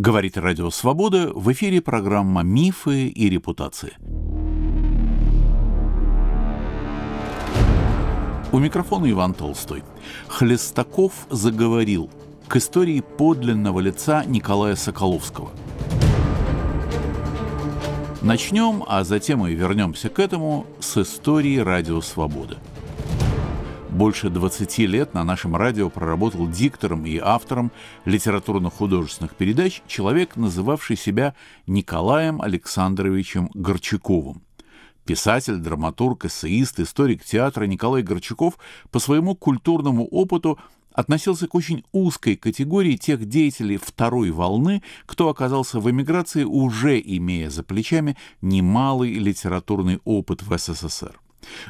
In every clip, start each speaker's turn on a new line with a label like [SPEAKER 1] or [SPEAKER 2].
[SPEAKER 1] Говорит Радио Свобода, в эфире программа «Мифы и репутации». У микрофона Иван Толстой. Хлестаков заговорил к истории подлинного лица Николая Соколовского. Начнем, а затем и вернемся к этому с истории Радио Свобода – больше 20 лет на нашем радио проработал диктором и автором литературно-художественных передач человек, называвший себя Николаем Александровичем Горчаковым. Писатель, драматург, эссеист, историк театра Николай Горчаков по своему культурному опыту относился к очень узкой категории тех деятелей второй волны, кто оказался в эмиграции, уже имея за плечами немалый литературный опыт в СССР.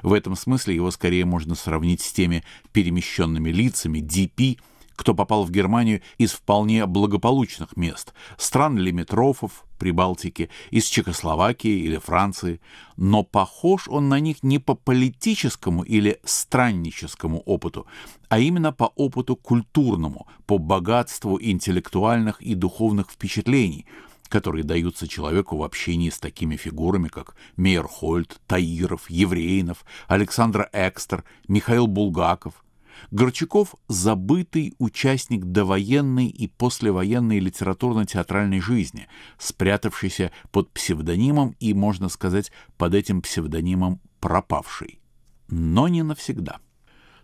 [SPEAKER 1] В этом смысле его скорее можно сравнить с теми перемещенными лицами DP, кто попал в Германию из вполне благополучных мест, стран лимитрофов, Прибалтики, из Чехословакии или Франции, но похож он на них не по политическому или странническому опыту, а именно по опыту культурному, по богатству интеллектуальных и духовных впечатлений – которые даются человеку в общении с такими фигурами, как Мейерхольд, Таиров, Еврейнов, Александр Экстер, Михаил Булгаков. Горчаков – забытый участник довоенной и послевоенной литературно-театральной жизни, спрятавшийся под псевдонимом и, можно сказать, под этим псевдонимом пропавший. Но не навсегда.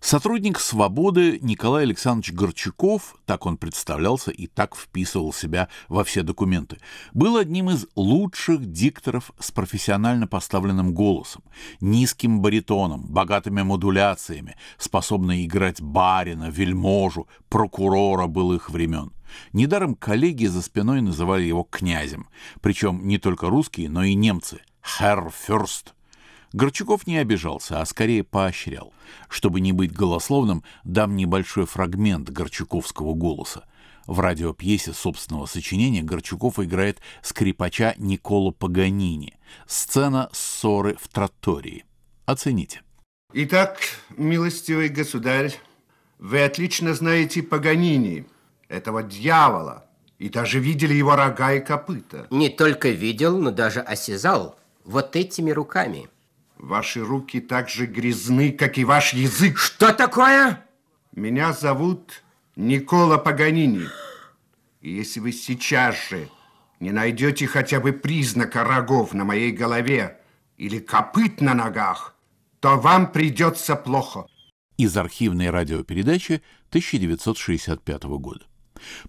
[SPEAKER 1] Сотрудник «Свободы» Николай Александрович Горчаков, так он представлялся и так вписывал себя во все документы, был одним из лучших дикторов с профессионально поставленным голосом, низким баритоном, богатыми модуляциями, способный играть барина, вельможу, прокурора былых времен. Недаром коллеги за спиной называли его князем, причем не только русские, но и немцы – «Herr Fürst». Горчаков не обижался, а скорее поощрял. Чтобы не быть голословным, дам небольшой фрагмент горчаковского голоса. В радиопьесе собственного сочинения Горчаков играет скрипача Никола Паганини. Сцена ссоры в тротории. Оцените.
[SPEAKER 2] Итак, милостивый государь, вы отлично знаете Паганини, этого дьявола, и даже видели его рога и копыта.
[SPEAKER 3] Не только видел, но даже осязал вот этими руками –
[SPEAKER 2] Ваши руки так же грязны, как и ваш язык.
[SPEAKER 3] Что такое?
[SPEAKER 2] Меня зовут Никола Паганини. И если вы сейчас же не найдете хотя бы признака рогов на моей голове или копыт на ногах, то вам придется плохо.
[SPEAKER 1] Из архивной радиопередачи 1965 года.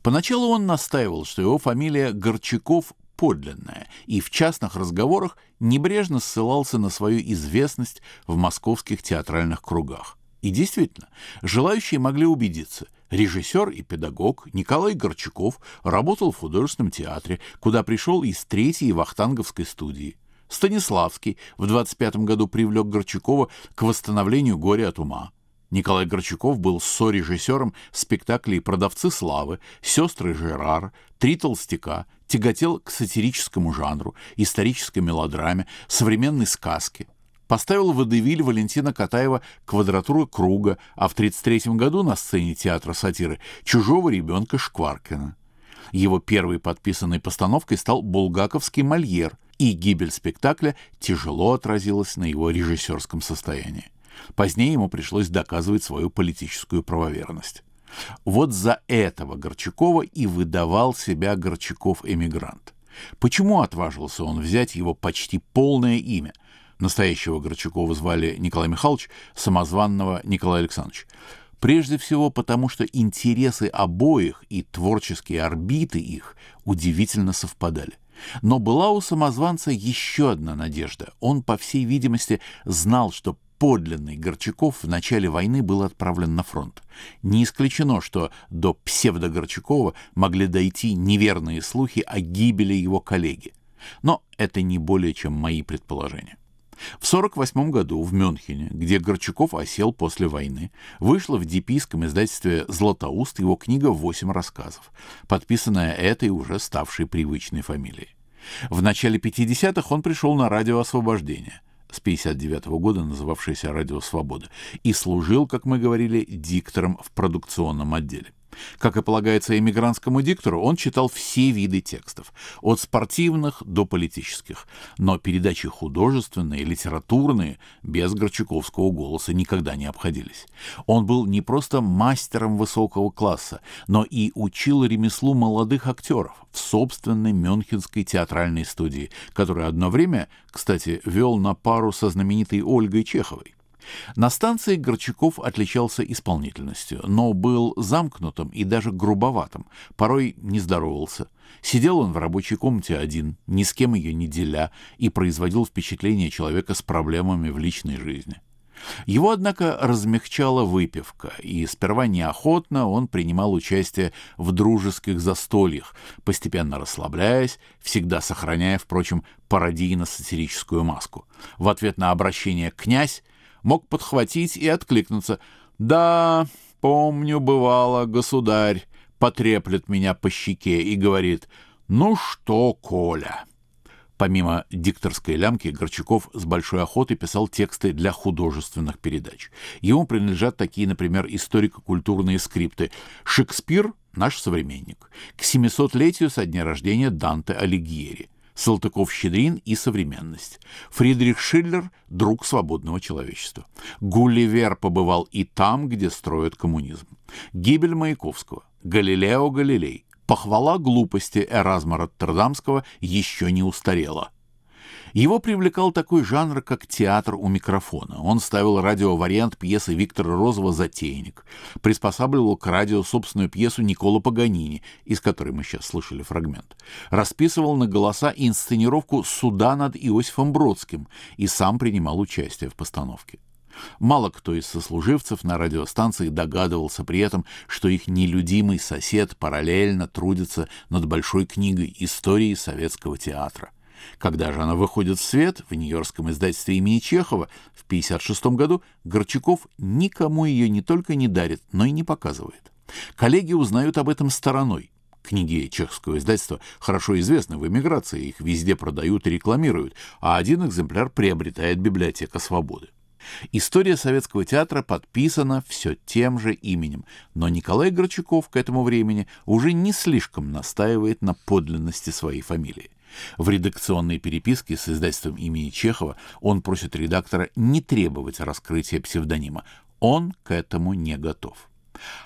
[SPEAKER 1] Поначалу он настаивал, что его фамилия Горчаков подлинное, и в частных разговорах небрежно ссылался на свою известность в московских театральных кругах. И действительно, желающие могли убедиться, режиссер и педагог Николай Горчаков работал в художественном театре, куда пришел из третьей Вахтанговской студии. Станиславский в 25 году привлек Горчакова к восстановлению горя от ума. Николай Горчаков был со-режиссером спектаклей «Продавцы славы», «Сестры Жерар», «Три толстяка», тяготел к сатирическому жанру, исторической мелодраме, современной сказке. Поставил водевиль Валентина Катаева «Квадратура круга», а в 1933 году на сцене театра сатиры «Чужого ребенка Шкваркина». Его первой подписанной постановкой стал «Булгаковский мольер», и гибель спектакля тяжело отразилась на его режиссерском состоянии. Позднее ему пришлось доказывать свою политическую правоверность. Вот за этого Горчакова и выдавал себя Горчаков-эмигрант. Почему отважился он взять его почти полное имя? Настоящего Горчакова звали Николай Михайлович, самозванного Николай Александрович. Прежде всего потому, что интересы обоих и творческие орбиты их удивительно совпадали. Но была у самозванца еще одна надежда. Он, по всей видимости, знал, что подлинный Горчаков в начале войны был отправлен на фронт. Не исключено, что до псевдо-Горчакова могли дойти неверные слухи о гибели его коллеги. Но это не более чем мои предположения. В 1948 году в Мюнхене, где Горчаков осел после войны, вышла в дипийском издательстве «Златоуст» его книга «Восемь рассказов», подписанная этой уже ставшей привычной фамилией. В начале 50-х он пришел на радио «Освобождение», с 59 -го года называвшееся «Радио Свобода», и служил, как мы говорили, диктором в продукционном отделе. Как и полагается эмигрантскому диктору, он читал все виды текстов, от спортивных до политических, но передачи художественные, литературные, без Горчаковского голоса никогда не обходились. Он был не просто мастером высокого класса, но и учил ремеслу молодых актеров в собственной Мюнхенской театральной студии, которую одно время, кстати, вел на пару со знаменитой Ольгой Чеховой. На станции Горчаков отличался исполнительностью, но был замкнутым и даже грубоватым, порой не здоровался. Сидел он в рабочей комнате один, ни с кем ее не деля, и производил впечатление человека с проблемами в личной жизни. Его, однако, размягчала выпивка, и сперва неохотно он принимал участие в дружеских застольях, постепенно расслабляясь, всегда сохраняя, впрочем, пародийно-сатирическую маску. В ответ на обращение «князь» мог подхватить и откликнуться. «Да, помню, бывало, государь потреплет меня по щеке и говорит, «Ну что, Коля?» Помимо дикторской лямки, Горчаков с большой охотой писал тексты для художественных передач. Ему принадлежат такие, например, историко-культурные скрипты «Шекспир — наш современник», к 700-летию со дня рождения Данте Алигьери, Салтыков-Щедрин и современность. Фридрих Шиллер – друг свободного человечества. Гулливер побывал и там, где строят коммунизм. Гибель Маяковского. Галилео Галилей. Похвала глупости Эразма Роттердамского еще не устарела – его привлекал такой жанр, как театр у микрофона. Он ставил радиовариант пьесы Виктора Розова «Затейник», приспосабливал к радио собственную пьесу Никола Паганини, из которой мы сейчас слышали фрагмент, расписывал на голоса инсценировку «Суда над Иосифом Бродским» и сам принимал участие в постановке. Мало кто из сослуживцев на радиостанции догадывался при этом, что их нелюдимый сосед параллельно трудится над большой книгой истории советского театра. Когда же она выходит в свет в Нью-Йоркском издательстве имени Чехова в 1956 году, Горчаков никому ее не только не дарит, но и не показывает. Коллеги узнают об этом стороной. Книги чешского издательства хорошо известны в эмиграции, их везде продают и рекламируют, а один экземпляр приобретает библиотека «Свободы». История советского театра подписана все тем же именем, но Николай Горчаков к этому времени уже не слишком настаивает на подлинности своей фамилии. В редакционной переписке с издательством имени Чехова он просит редактора не требовать раскрытия псевдонима. Он к этому не готов.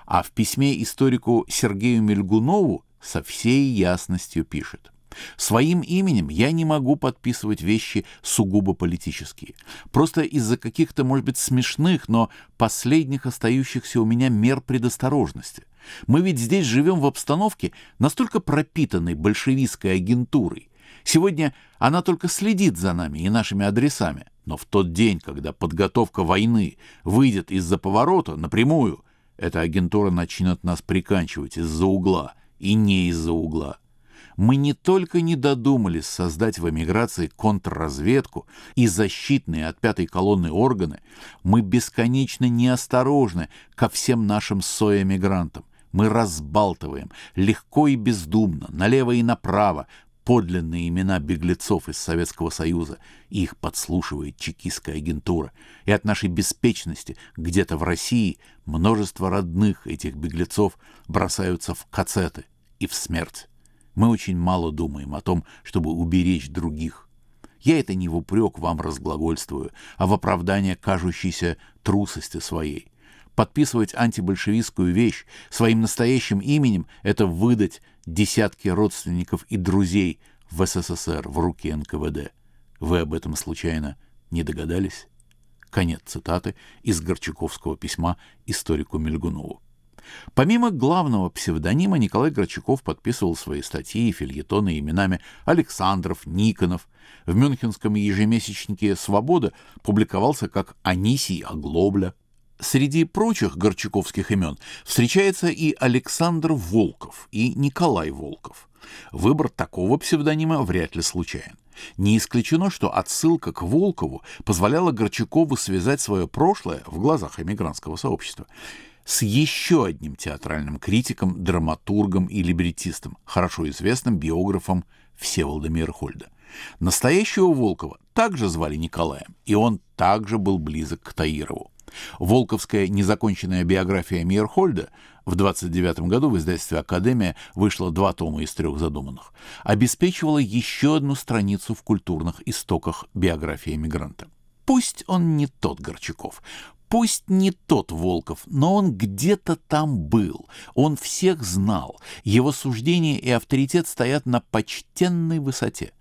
[SPEAKER 1] А в письме историку Сергею Мельгунову со всей ясностью пишет. Своим именем я не могу подписывать вещи сугубо политические. Просто из-за каких-то, может быть, смешных, но последних остающихся у меня мер предосторожности. Мы ведь здесь живем в обстановке, настолько пропитанной большевистской агентурой, Сегодня она только следит за нами и нашими адресами. Но в тот день, когда подготовка войны выйдет из-за поворота напрямую, эта агентура начнет нас приканчивать из-за угла и не из-за угла. Мы не только не додумались создать в эмиграции контрразведку и защитные от пятой колонны органы, мы бесконечно неосторожны ко всем нашим соэмигрантам. Мы разбалтываем легко и бездумно, налево и направо, подлинные имена беглецов из Советского Союза, их подслушивает чекистская агентура, и от нашей беспечности где-то в России множество родных этих беглецов бросаются в кацеты и в смерть. Мы очень мало думаем о том, чтобы уберечь других. Я это не в упрек вам разглагольствую, а в оправдание кажущейся трусости своей. Подписывать антибольшевистскую вещь своим настоящим именем — это выдать десятки родственников и друзей в СССР в руки НКВД. Вы об этом случайно не догадались? Конец цитаты из Горчаковского письма историку Мельгунову. Помимо главного псевдонима, Николай Горчаков подписывал свои статьи и фильетоны именами Александров, Никонов. В мюнхенском ежемесячнике «Свобода» публиковался как Анисий Оглобля. Среди прочих горчаковских имен встречается и Александр Волков, и Николай Волков. Выбор такого псевдонима вряд ли случайен. Не исключено, что отсылка к Волкову позволяла Горчакову связать свое прошлое в глазах эмигрантского сообщества с еще одним театральным критиком, драматургом и либретистом, хорошо известным биографом Всеволода Мирхольда. Настоящего Волкова также звали Николаем, и он также был близок к Таирову. Волковская незаконченная биография Мейерхольда в 29 году в издательстве «Академия» вышло два тома из трех задуманных, обеспечивала еще одну страницу в культурных истоках биографии эмигранта. Пусть он не тот Горчаков, пусть не тот Волков, но он где-то там был, он всех знал, его суждения и авторитет стоят на почтенной высоте.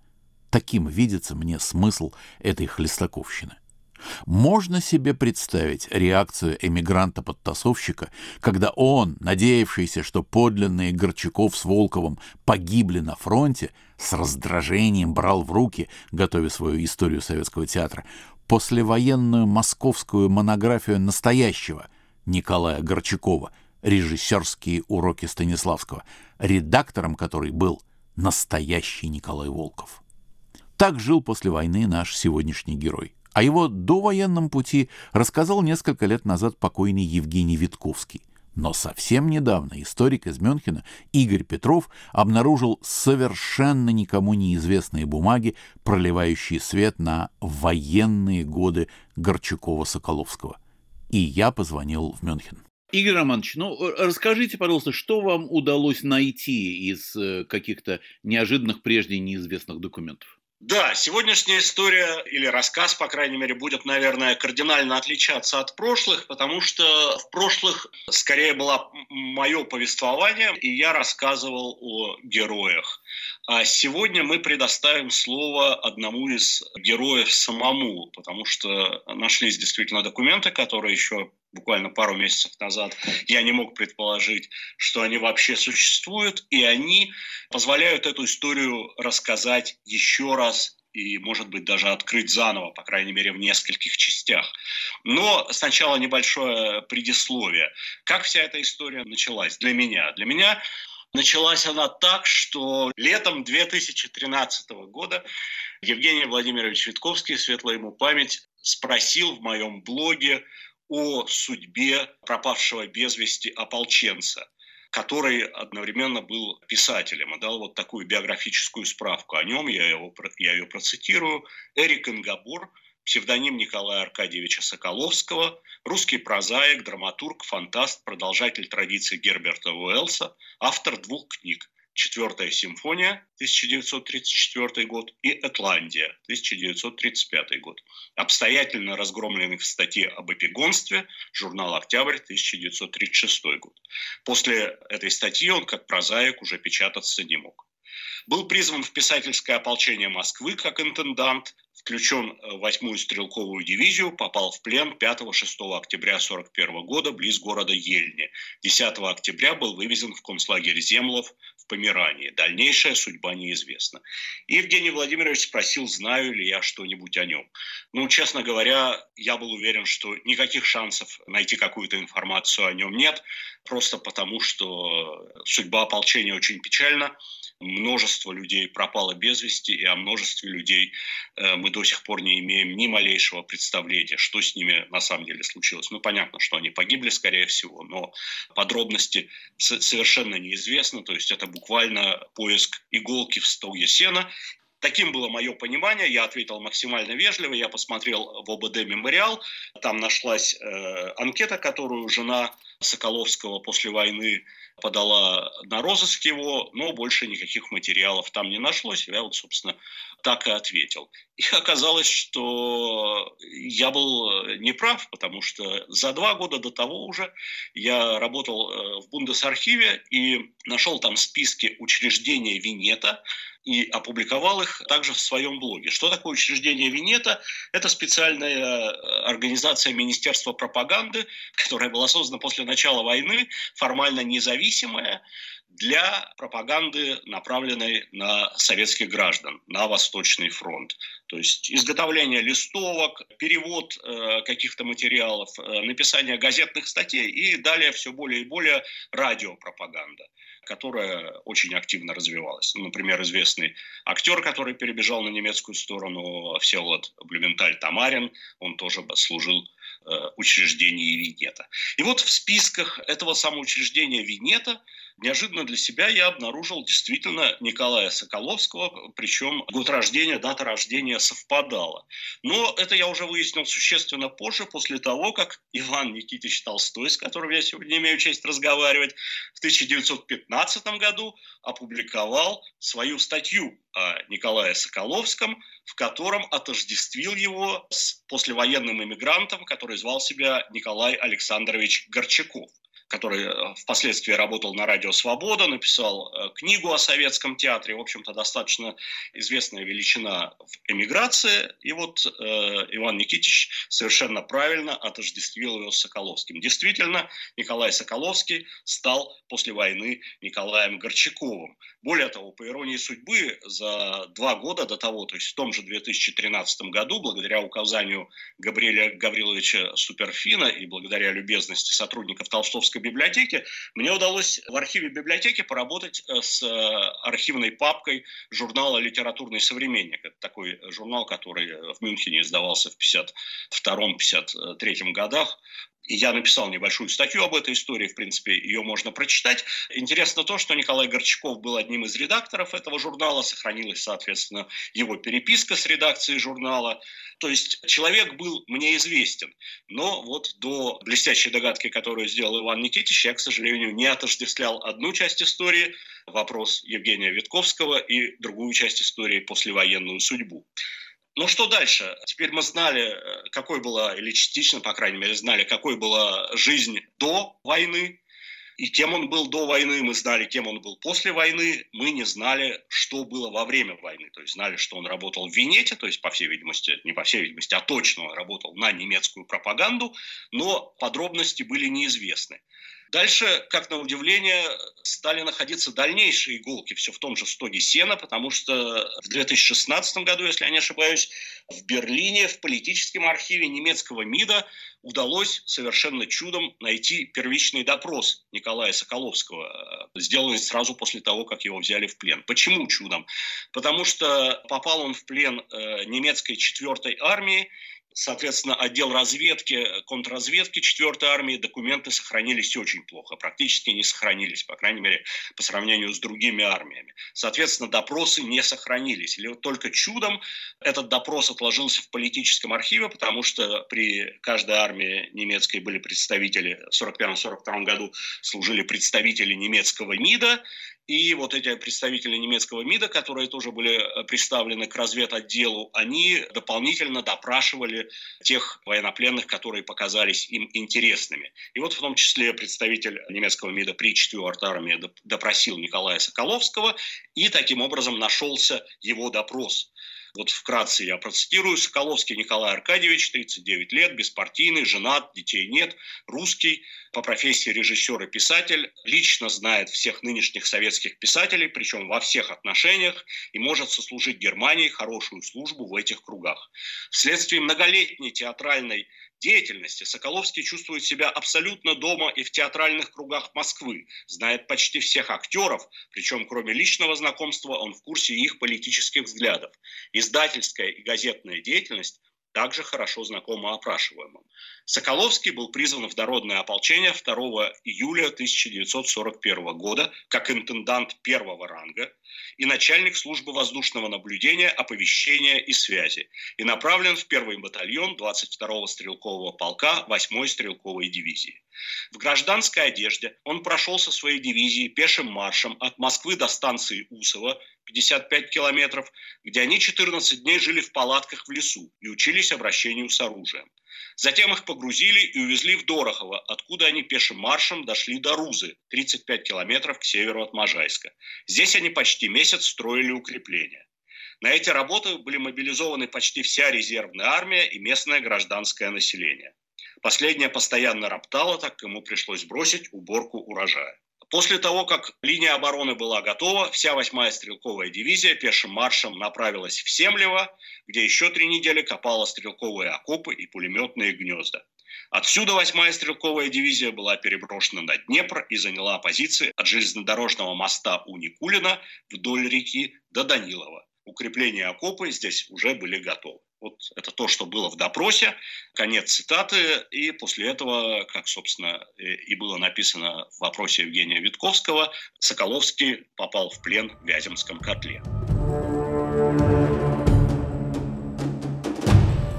[SPEAKER 1] Таким видится мне смысл этой хлестаковщины. Можно себе представить реакцию эмигранта-подтасовщика, когда он, надеявшийся, что подлинные Горчаков с Волковым погибли на фронте, с раздражением брал в руки, готовя свою историю советского театра, послевоенную московскую монографию настоящего Николая Горчакова «Режиссерские уроки Станиславского», редактором которой был настоящий Николай Волков. Так жил после войны наш сегодняшний герой – о его довоенном пути рассказал несколько лет назад покойный Евгений Витковский. Но совсем недавно историк из Мюнхена Игорь Петров обнаружил совершенно никому неизвестные бумаги, проливающие свет на военные годы Горчакова-Соколовского. И я позвонил в Мюнхен.
[SPEAKER 4] Игорь Романович, ну расскажите, пожалуйста, что вам удалось найти из э, каких-то неожиданных прежде неизвестных документов?
[SPEAKER 5] Да, сегодняшняя история или рассказ, по крайней мере, будет, наверное, кардинально отличаться от прошлых, потому что в прошлых скорее было мое повествование, и я рассказывал о героях. А сегодня мы предоставим слово одному из героев самому, потому что нашлись действительно документы, которые еще буквально пару месяцев назад я не мог предположить, что они вообще существуют, и они позволяют эту историю рассказать еще раз и, может быть, даже открыть заново, по крайней мере, в нескольких частях. Но сначала небольшое предисловие. Как вся эта история началась для меня? Для меня началась она так, что летом 2013 года Евгений Владимирович Витковский, светлая ему память, спросил в моем блоге о судьбе пропавшего без вести ополченца, который одновременно был писателем и дал вот такую биографическую справку о нем, я, его, я ее процитирую. Эрик Ингабур, псевдоним Николая Аркадьевича Соколовского, русский прозаик, драматург, фантаст, продолжатель традиции Герберта Уэллса, автор двух книг Четвертая симфония, 1934 год, и Этландия, 1935 год. Обстоятельно разгромленных в статье об эпигонстве, журнал «Октябрь», 1936 год. После этой статьи он, как прозаик, уже печататься не мог. Был призван в писательское ополчение Москвы как интендант, включен в восьмую стрелковую дивизию, попал в плен 5-6 октября 1941 года близ города Ельни. 10 октября был вывезен в концлагерь Землов в Померании. Дальнейшая судьба неизвестна. Евгений Владимирович спросил, знаю ли я что-нибудь о нем. Ну, честно говоря, я был уверен, что никаких шансов найти какую-то информацию о нем нет, просто потому что судьба ополчения очень печальна множество людей пропало без вести, и о множестве людей э, мы до сих пор не имеем ни малейшего представления, что с ними на самом деле случилось. Ну, понятно, что они погибли, скорее всего, но подробности совершенно неизвестны, то есть это буквально поиск иголки в стоге сена, Таким было мое понимание. Я ответил максимально вежливо. Я посмотрел в ОБД «Мемориал». Там нашлась э, анкета, которую жена Соколовского после войны подала на розыск его, но больше никаких материалов там не нашлось. Я вот, собственно, так и ответил. И оказалось, что я был неправ, потому что за два года до того уже я работал э, в Бундесархиве и нашел там списки учреждения Винета, и опубликовал их также в своем блоге. Что такое учреждение Винета? Это специальная э, организация Министерства пропаганды, которая была создана после начала войны, формально независимая, для пропаганды, направленной на советских граждан, на Восточный фронт. То есть изготовление листовок, перевод э, каких-то материалов, э, написание газетных статей и далее все более и более радиопропаганда которая очень активно развивалась. Ну, например, известный актер, который перебежал на немецкую сторону, Всеволод Блюменталь Тамарин, он тоже служил э, учреждении Винета. И вот в списках этого самого учреждения Винета неожиданно для себя я обнаружил действительно Николая Соколовского, причем год рождения, дата рождения совпадала. Но это я уже выяснил существенно позже, после того, как Иван Никитич Толстой, с которым я сегодня имею честь разговаривать, в 1915 году опубликовал свою статью о Николае Соколовском, в котором отождествил его с послевоенным иммигрантом, который звал себя Николай Александрович Горчаков который э, впоследствии работал на радио «Свобода», написал э, книгу о советском театре, в общем-то, достаточно известная величина в эмиграции. И вот э, Иван Никитич совершенно правильно отождествил его с Соколовским. Действительно, Николай Соколовский стал после войны Николаем Горчаковым. Более того, по иронии судьбы, за два года до того, то есть в том же 2013 году, благодаря указанию Габриэля Гавриловича Суперфина и благодаря любезности сотрудников Толстовской библиотеки, мне удалось в архиве библиотеки поработать э, с э, архивной папкой журнала «Литературный современник». Это такой журнал, который в Мюнхене издавался в 1952-1953 годах. Я написал небольшую статью об этой истории, в принципе, ее можно прочитать. Интересно то, что Николай Горчаков был одним из редакторов этого журнала, сохранилась, соответственно, его переписка с редакцией журнала. То есть человек был мне известен. Но вот до блестящей догадки, которую сделал Иван Никитич, я, к сожалению, не отождествлял одну часть истории, вопрос Евгения Витковского, и другую часть истории, послевоенную судьбу. Ну что дальше? Теперь мы знали, э, какой была, или частично, по крайней мере, знали, какой была жизнь до войны, и кем он был до войны, мы знали, кем он был после войны, мы не знали, что было во время войны. То есть знали, что он работал в Венете, то есть, по всей видимости, не по всей видимости, а точно работал на немецкую пропаганду, но подробности были неизвестны. Дальше, как на удивление, стали находиться дальнейшие иголки все в том же стоге сена, потому что в 2016 году, если я не ошибаюсь, в Берлине в политическом архиве немецкого МИДа удалось совершенно чудом найти первичный допрос Николая Соколовского, сделанный сразу после того, как его взяли в плен. Почему чудом? Потому что попал он в плен э, немецкой 4 армии, Соответственно, отдел разведки, контрразведки 4-й армии документы сохранились очень плохо, практически не сохранились, по крайней мере, по сравнению с другими армиями. Соответственно, допросы не сохранились. Или вот только чудом этот допрос отложился в политическом архиве, потому что при каждой армии немецкой были представители, в 1941-1942 году служили представители немецкого МИДа, и вот эти представители немецкого МИДа, которые тоже были э, представлены к разведотделу, они дополнительно допрашивали тех военнопленных, которые показались им интересными. И вот в том числе представитель немецкого МИДа при 4-й армии допросил Николая Соколовского, и таким образом нашелся его допрос. Вот вкратце я процитирую. Соколовский Николай Аркадьевич, 39 лет, беспартийный, женат, детей нет, русский, по профессии режиссер и писатель, лично знает всех нынешних советских писателей, причем во всех отношениях, и может сослужить Германии хорошую службу в этих кругах. Вследствие многолетней театральной деятельности Соколовский чувствует себя абсолютно дома и в театральных кругах Москвы, знает почти всех актеров, причем кроме личного знакомства он в курсе их политических взглядов. Издательская и газетная деятельность также хорошо знакома опрашиваемым. Соколовский был призван в народное ополчение 2 июля 1941 года как интендант первого ранга и начальник службы воздушного наблюдения, оповещения и связи и направлен в первый батальон 22-го стрелкового полка 8-й стрелковой дивизии. В гражданской одежде он прошел со своей дивизией пешим маршем от Москвы до станции Усово, 55 километров, где они 14 дней жили в палатках в лесу и учились обращению с оружием. Затем их погрузили и увезли в Дорохово, откуда они пешим маршем дошли до Рузы, 35 километров к северу от Можайска. Здесь они почти месяц строили укрепления. На эти работы были мобилизованы почти вся резервная армия и местное гражданское население. Последнее постоянно роптало, так ему пришлось бросить уборку урожая. После того, как линия обороны была готова, вся 8-я стрелковая дивизия пешим маршем направилась в Семлево, где еще три недели копала стрелковые окопы и пулеметные гнезда. Отсюда 8-я стрелковая дивизия была переброшена на Днепр и заняла позиции от железнодорожного моста у Никулина вдоль реки до Данилова. Укрепления окопы здесь уже были готовы. Вот это то, что было в допросе. Конец цитаты. И после этого, как, собственно, и было написано в вопросе Евгения Витковского, Соколовский попал в плен в Вяземском котле.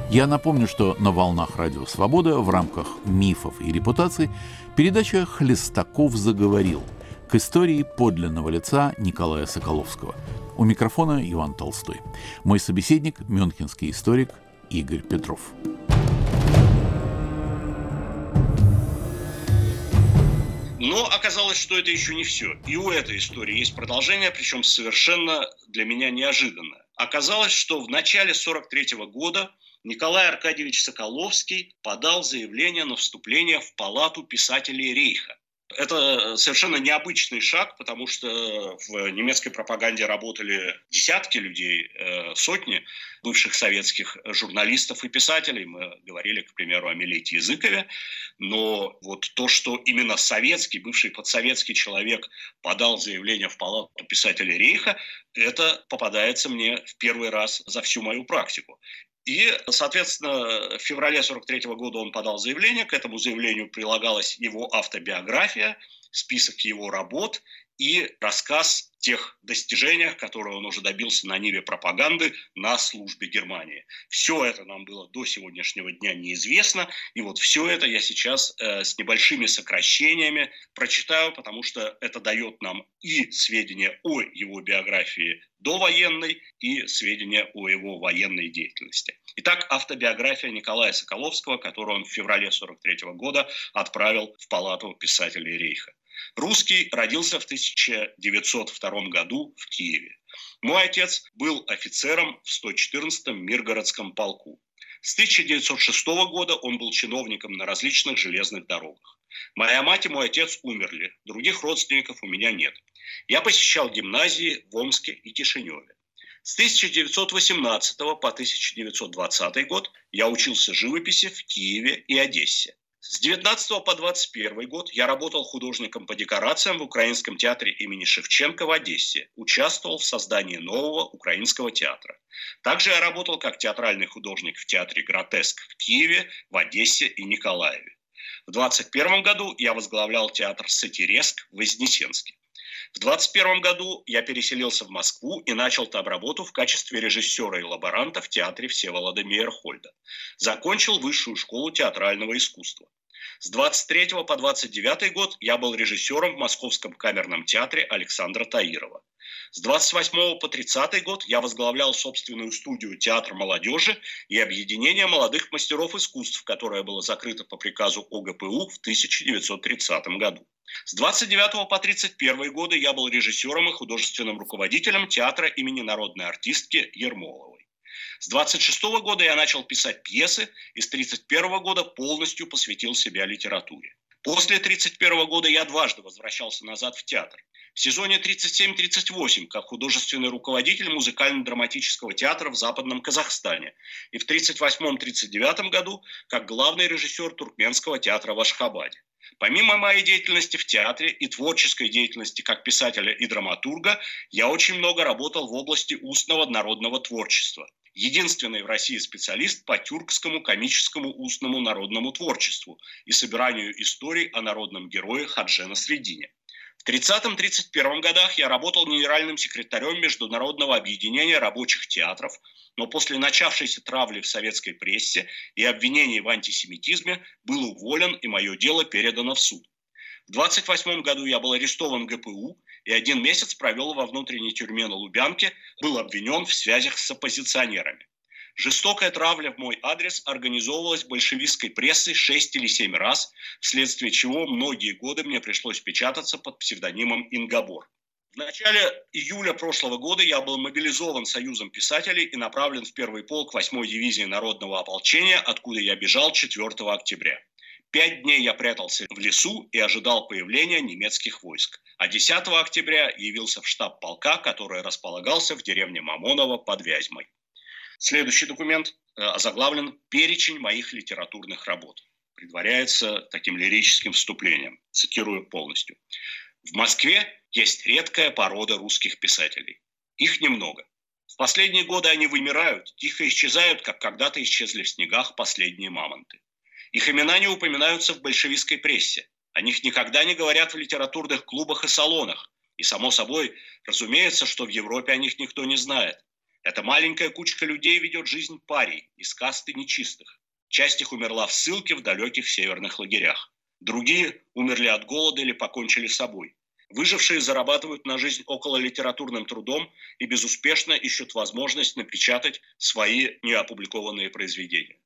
[SPEAKER 1] Я напомню, что на волнах Радио Свобода в рамках мифов и репутаций передача «Хлестаков заговорил» к истории подлинного лица Николая Соколовского. У микрофона Иван Толстой. Мой собеседник – мюнхенский историк Игорь Петров.
[SPEAKER 5] Но оказалось, что это еще не все. И у этой истории есть продолжение, причем совершенно для меня неожиданно. Оказалось, что в начале 43 года Николай Аркадьевич Соколовский подал заявление на вступление в Палату писателей Рейха. Это совершенно необычный шаг, потому что в немецкой пропаганде работали десятки людей, э, сотни бывших советских журналистов и писателей. Мы говорили, к примеру, о Милете Языкове. Но вот то, что именно советский, бывший подсоветский человек подал заявление в Палату писателей Рейха, это попадается мне в первый раз за всю мою практику. И, соответственно, в феврале 43 года он подал заявление, к этому заявлению прилагалась его автобиография, список его работ и рассказ тех достижениях, которые он уже добился на ниве пропаганды на службе Германии. Все это нам было до сегодняшнего дня неизвестно, и вот все это я сейчас э, с небольшими сокращениями прочитаю, потому что это дает нам и сведения о его биографии довоенной, и сведения о его военной деятельности. Итак, автобиография Николая Соколовского, которую он в феврале 43 года отправил в Палату писателей Рейха. Русский родился в 1902 году в Киеве. Мой отец был офицером в 114-м Миргородском полку. С 1906 года он был чиновником на различных железных дорогах. Моя мать и мой отец умерли, других родственников у меня нет. Я посещал гимназии в Омске и Кишиневе. С 1918 по 1920 год я учился живописи в Киеве и Одессе. С 19 по 21 год я работал художником по декорациям в Украинском театре имени Шевченко в Одессе. Участвовал в создании нового украинского театра. Также я работал как театральный художник в театре «Гротеск» в Киеве, в Одессе и Николаеве. В 21 году я возглавлял театр «Сатиреск» в Вознесенске. В 21 году я переселился в Москву и начал там работу в качестве режиссера и лаборанта в театре Всеволода Мейерхольда. Закончил высшую школу театрального искусства. С 23 по 29 год я был режиссером в Московском камерном театре Александра Таирова. С 28 по 30 год я возглавлял собственную студию «Театр молодежи» и объединение молодых мастеров искусств, которое было закрыто по приказу ОГПУ в 1930 году. С 29 по 31 годы я был режиссером и художественным руководителем театра имени народной артистки Ермоловой. С 26 года я начал писать пьесы и с 31 года полностью посвятил себя литературе. После 31 года я дважды возвращался назад в театр. В сезоне 37-38 как художественный руководитель музыкально-драматического театра в Западном Казахстане и в 38-39 году как главный режиссер Туркменского театра в Ашхабаде. Помимо моей деятельности в театре и творческой деятельности как писателя и драматурга, я очень много работал в области устного народного творчества. Единственный в России специалист по тюркскому комическому устному народному творчеству и собиранию историй о народном герое Хаджена Средине. В 30-31 годах я работал генеральным секретарем Международного объединения рабочих театров, но после начавшейся травли в советской прессе и обвинений в антисемитизме был уволен и мое дело передано в суд. В 28 году я был арестован ГПУ и один месяц провел во внутренней тюрьме на Лубянке, был обвинен в связях с оппозиционерами. Жестокая травля в мой адрес организовывалась большевистской прессой шесть или семь раз, вследствие чего многие годы мне пришлось печататься под псевдонимом Ингабор. В начале июля прошлого года я был мобилизован Союзом писателей и направлен в первый полк 8-й дивизии народного ополчения, откуда я бежал 4 октября. Пять дней я прятался в лесу и ожидал появления немецких войск. А 10 октября явился в штаб полка, который располагался в деревне Мамоново под Вязьмой. Следующий документ э, озаглавлен «Перечень моих литературных работ». Предваряется таким лирическим вступлением. Цитирую полностью. В Москве есть редкая порода русских писателей. Их немного. В последние годы они вымирают, тихо исчезают, как когда-то исчезли в снегах последние мамонты. Их имена не упоминаются в большевистской прессе. О них никогда не говорят в литературных клубах и салонах. И, само собой, разумеется, что в Европе о них никто не знает. Эта маленькая кучка людей ведет жизнь парей из касты нечистых. Часть их умерла в ссылке в далеких северных лагерях. Другие умерли от голода или покончили с собой. Выжившие зарабатывают на жизнь около литературным трудом и безуспешно ищут возможность напечатать свои неопубликованные произведения.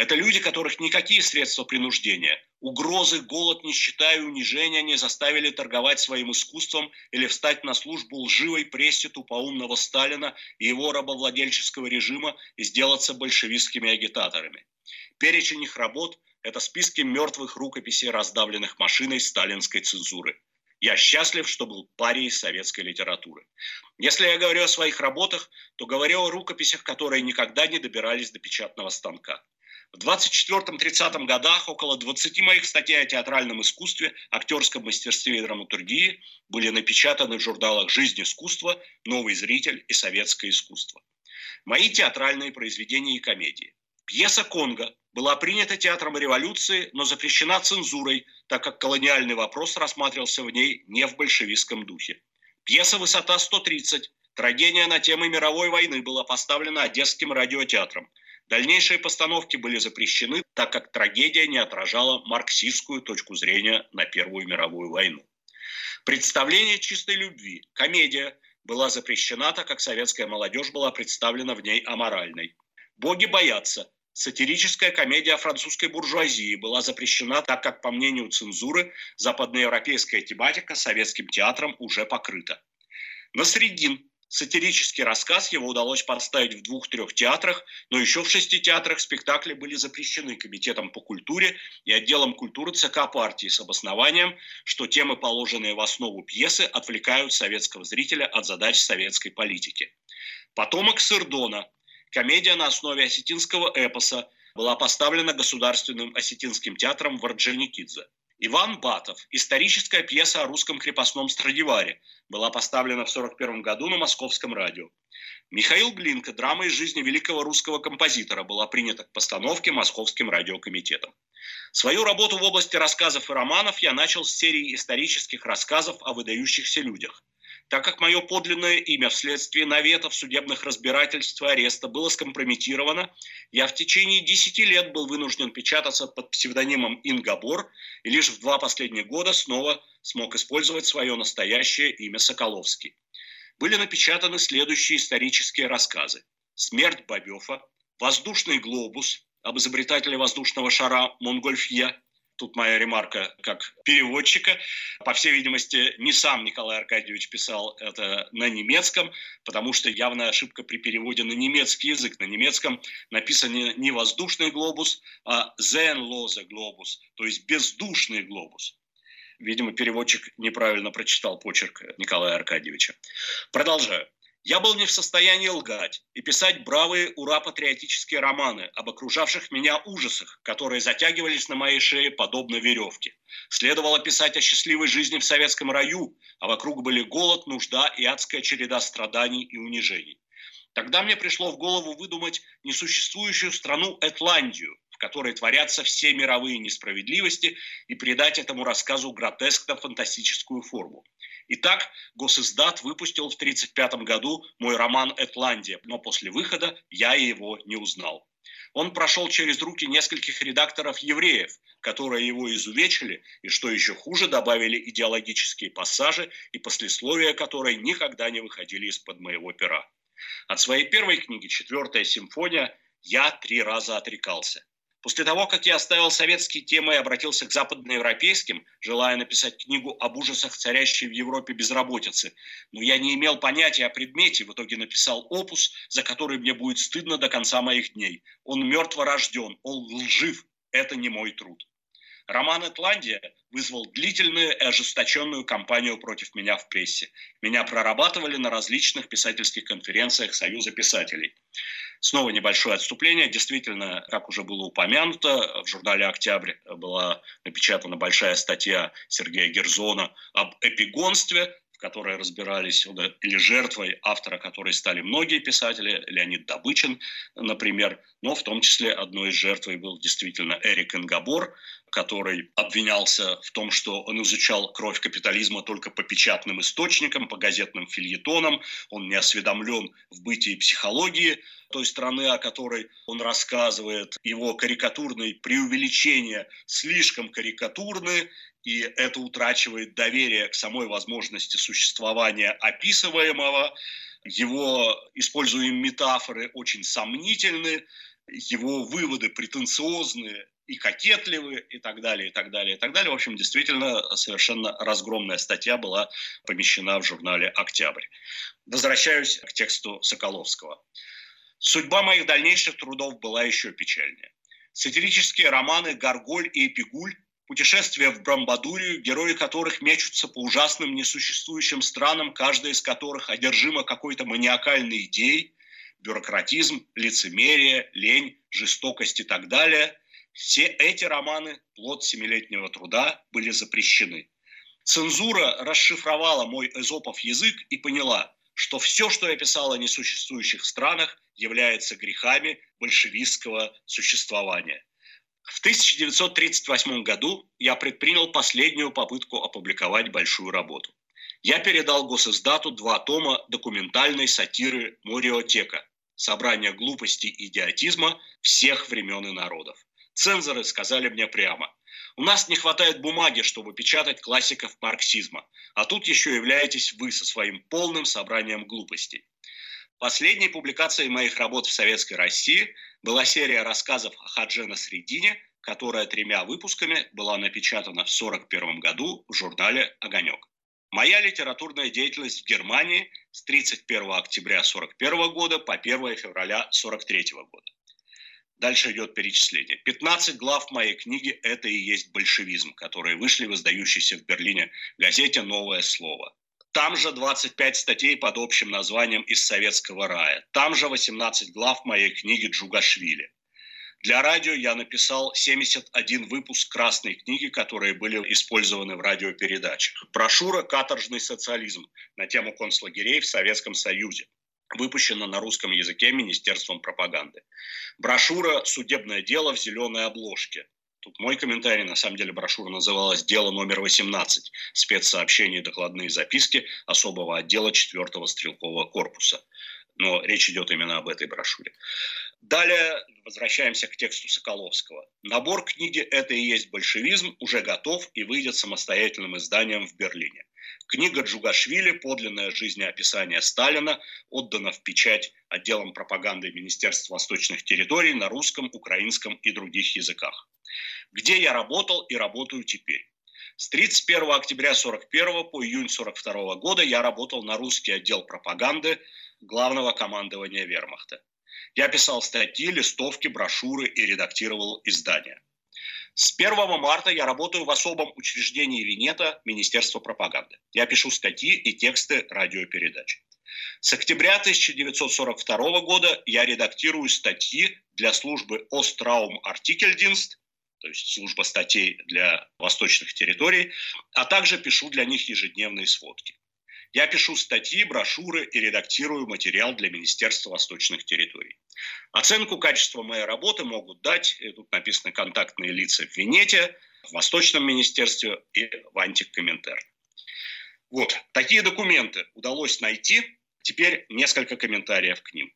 [SPEAKER 5] Это люди, которых никакие средства принуждения, угрозы, голод, нищета и унижения не заставили торговать своим искусством или встать на службу лживой прессе тупоумного Сталина и его рабовладельческого режима и сделаться большевистскими агитаторами. Перечень их работ – это списки мертвых рукописей, раздавленных машиной сталинской цензуры. Я счастлив, что был парией советской литературы. Если я говорю о своих работах, то говорю о рукописях, которые никогда не добирались до печатного станка. В 24-30 годах около 20 моих статей о театральном искусстве, актерском мастерстве и драматургии были напечатаны в журналах «Жизнь искусства», «Новый зритель» и «Советское искусство». Мои театральные произведения и комедии. Пьеса «Конго» была принята театром революции, но запрещена цензурой, так как колониальный вопрос рассматривался в ней не в большевистском духе. Пьеса «Высота 130», трагедия на темы мировой войны была поставлена Одесским радиотеатром – Дальнейшие постановки были запрещены, так как трагедия не отражала марксистскую точку зрения на Первую мировую войну. Представление чистой любви, комедия, была запрещена, так как советская молодежь была представлена в ней аморальной. «Боги боятся», Сатирическая комедия французской буржуазии была запрещена, так как, по мнению цензуры, западноевропейская тематика советским театром уже покрыта. Насредин Сатирический рассказ его удалось поставить в двух-трех театрах, но еще в шести театрах спектакли были запрещены Комитетом по культуре и отделом культуры ЦК партии с обоснованием, что темы, положенные в основу пьесы, отвлекают советского зрителя от задач советской политики. «Потомок Сырдона» – комедия на основе осетинского эпоса, была поставлена Государственным осетинским театром в Орджоникидзе. Иван Батов. Историческая пьеса о русском крепостном Страдиваре. Была поставлена в 1941 году на Московском радио. Михаил Глинка. Драма из жизни великого русского композитора была принята к постановке Московским радиокомитетом. Свою работу в области рассказов и романов я начал с серии исторических рассказов о выдающихся людях. Так как мое подлинное имя вследствие наветов, судебных разбирательств и ареста было скомпрометировано, я в течение 10 лет был вынужден печататься под псевдонимом Ингабор и лишь в два последних года снова смог использовать свое настоящее имя Соколовский. Были напечатаны следующие исторические рассказы. «Смерть Бобёфа», «Воздушный глобус», об изобретателе воздушного шара Монгольфье, тут моя ремарка как переводчика. По всей видимости, не сам Николай Аркадьевич писал это на немецком, потому что явная ошибка при переводе на немецкий язык. На немецком написан не воздушный глобус, а «зенлозе глобус», то есть бездушный глобус. Видимо, переводчик неправильно прочитал почерк Николая Аркадьевича. Продолжаю. Я был не в состоянии лгать и писать бравые ура-патриотические романы об окружавших меня ужасах, которые затягивались на моей шее подобно веревке. Следовало писать о счастливой жизни в советском раю, а вокруг были голод, нужда и адская череда страданий и унижений. Тогда мне пришло в голову выдумать несуществующую страну Этландию, в которой творятся все мировые несправедливости, и придать этому рассказу гротескно-фантастическую форму. Итак, Госиздат выпустил в 1935 году мой роман «Этландия», но после выхода я его не узнал. Он прошел через руки нескольких редакторов-евреев, которые его изувечили и, что еще хуже, добавили идеологические пассажи и послесловия, которые никогда не выходили из-под моего пера. От своей первой книги «Четвертая симфония» я три раза отрекался. После того, как я оставил советские темы и обратился к западноевропейским, желая написать книгу об ужасах царящей в Европе безработицы, но я не имел понятия о предмете, в итоге написал опус, за который мне будет стыдно до конца моих дней. Он мертво рожден, он лжив, это не мой труд. Роман «Этландия» вызвал длительную и ожесточенную кампанию против меня в прессе. Меня прорабатывали на различных писательских конференциях Союза писателей. Снова небольшое отступление. Действительно, как уже было упомянуто, в журнале «Октябрь» была напечатана большая статья Сергея Герзона об эпигонстве, в которой разбирались, или жертвой автора, которой стали многие писатели, Леонид Добычин, например, но в том числе одной из жертвой был действительно Эрик Ингабор, который обвинялся в том, что он изучал кровь капитализма только по печатным источникам, по газетным фильетонам, он не осведомлен в бытии психологии той страны, о которой он рассказывает. Его карикатурные преувеличения слишком карикатурны, и это утрачивает доверие к самой возможности существования описываемого. Его используемые метафоры очень сомнительны, его выводы претенциозные и кокетливы, и так далее, и так далее, и так далее. В общем, действительно, совершенно разгромная статья была помещена в журнале «Октябрь». Возвращаюсь к тексту Соколовского. Судьба моих дальнейших трудов была еще печальнее. Сатирические романы «Гарголь» и «Эпигуль» путешествия в Брамбадурию, герои которых мечутся по ужасным несуществующим странам, каждая из которых одержима какой-то маниакальной идеей, бюрократизм, лицемерие, лень, жестокость и так далее. Все эти романы, плод семилетнего труда, были запрещены. Цензура расшифровала мой эзопов язык и поняла, что все, что я писал о несуществующих странах, является грехами большевистского существования. В 1938 году я предпринял последнюю попытку опубликовать большую работу. Я передал госиздату два тома документальной сатиры «Мориотека» собрание глупости и идиотизма всех времен и народов. Цензоры сказали мне прямо, у нас не хватает бумаги, чтобы печатать классиков марксизма, а тут еще являетесь вы со своим полным собранием глупостей. Последней публикацией моих работ в Советской России была серия рассказов о Хадже Насредине, которая тремя выпусками была напечатана в 1941 году в журнале «Огонек». Моя литературная деятельность в Германии с 31 октября 1941 года по 1 февраля 1943 года. Дальше идет перечисление. 15 глав моей книги – это и есть большевизм, которые вышли в издающейся в Берлине газете «Новое слово». Там же 25 статей под общим названием «Из советского рая». Там же 18 глав моей книги «Джугашвили». Для радио я написал 71 выпуск «Красной книги», которые были использованы в радиопередачах. Брошюра «Каторжный социализм» на тему концлагерей в Советском Союзе выпущена на русском языке Министерством пропаганды. Брошюра «Судебное дело в зеленой обложке» Тут мой комментарий, на самом деле брошюра называлась «Дело номер 18. Спецсообщения и докладные записки особого отдела 4-го стрелкового корпуса». Но речь идет именно об этой брошюре. Далее возвращаемся к тексту Соколовского. Набор книги «Это и есть большевизм» уже готов и выйдет самостоятельным изданием в Берлине. Книга Джугашвили «Подлинное жизнеописание Сталина» отдана в печать отделом пропаганды Министерства восточных территорий на русском, украинском и других языках где я работал и работаю теперь. С 31 октября 1941 по июнь 1942 года я работал на русский отдел пропаганды главного командования вермахта. Я писал статьи, листовки, брошюры и редактировал издания. С 1 марта я работаю в особом учреждении Венета Министерства пропаганды. Я пишу статьи и тексты радиопередач. С октября 1942 года я редактирую статьи для службы Остраум Артикельдинст то есть служба статей для восточных территорий, а также пишу для них ежедневные сводки. Я пишу статьи, брошюры и редактирую материал для Министерства восточных территорий. Оценку качества моей работы могут дать, тут написаны контактные лица в Венете, в Восточном министерстве и в Антикомментар. Вот, такие документы удалось найти. Теперь несколько комментариев к ним.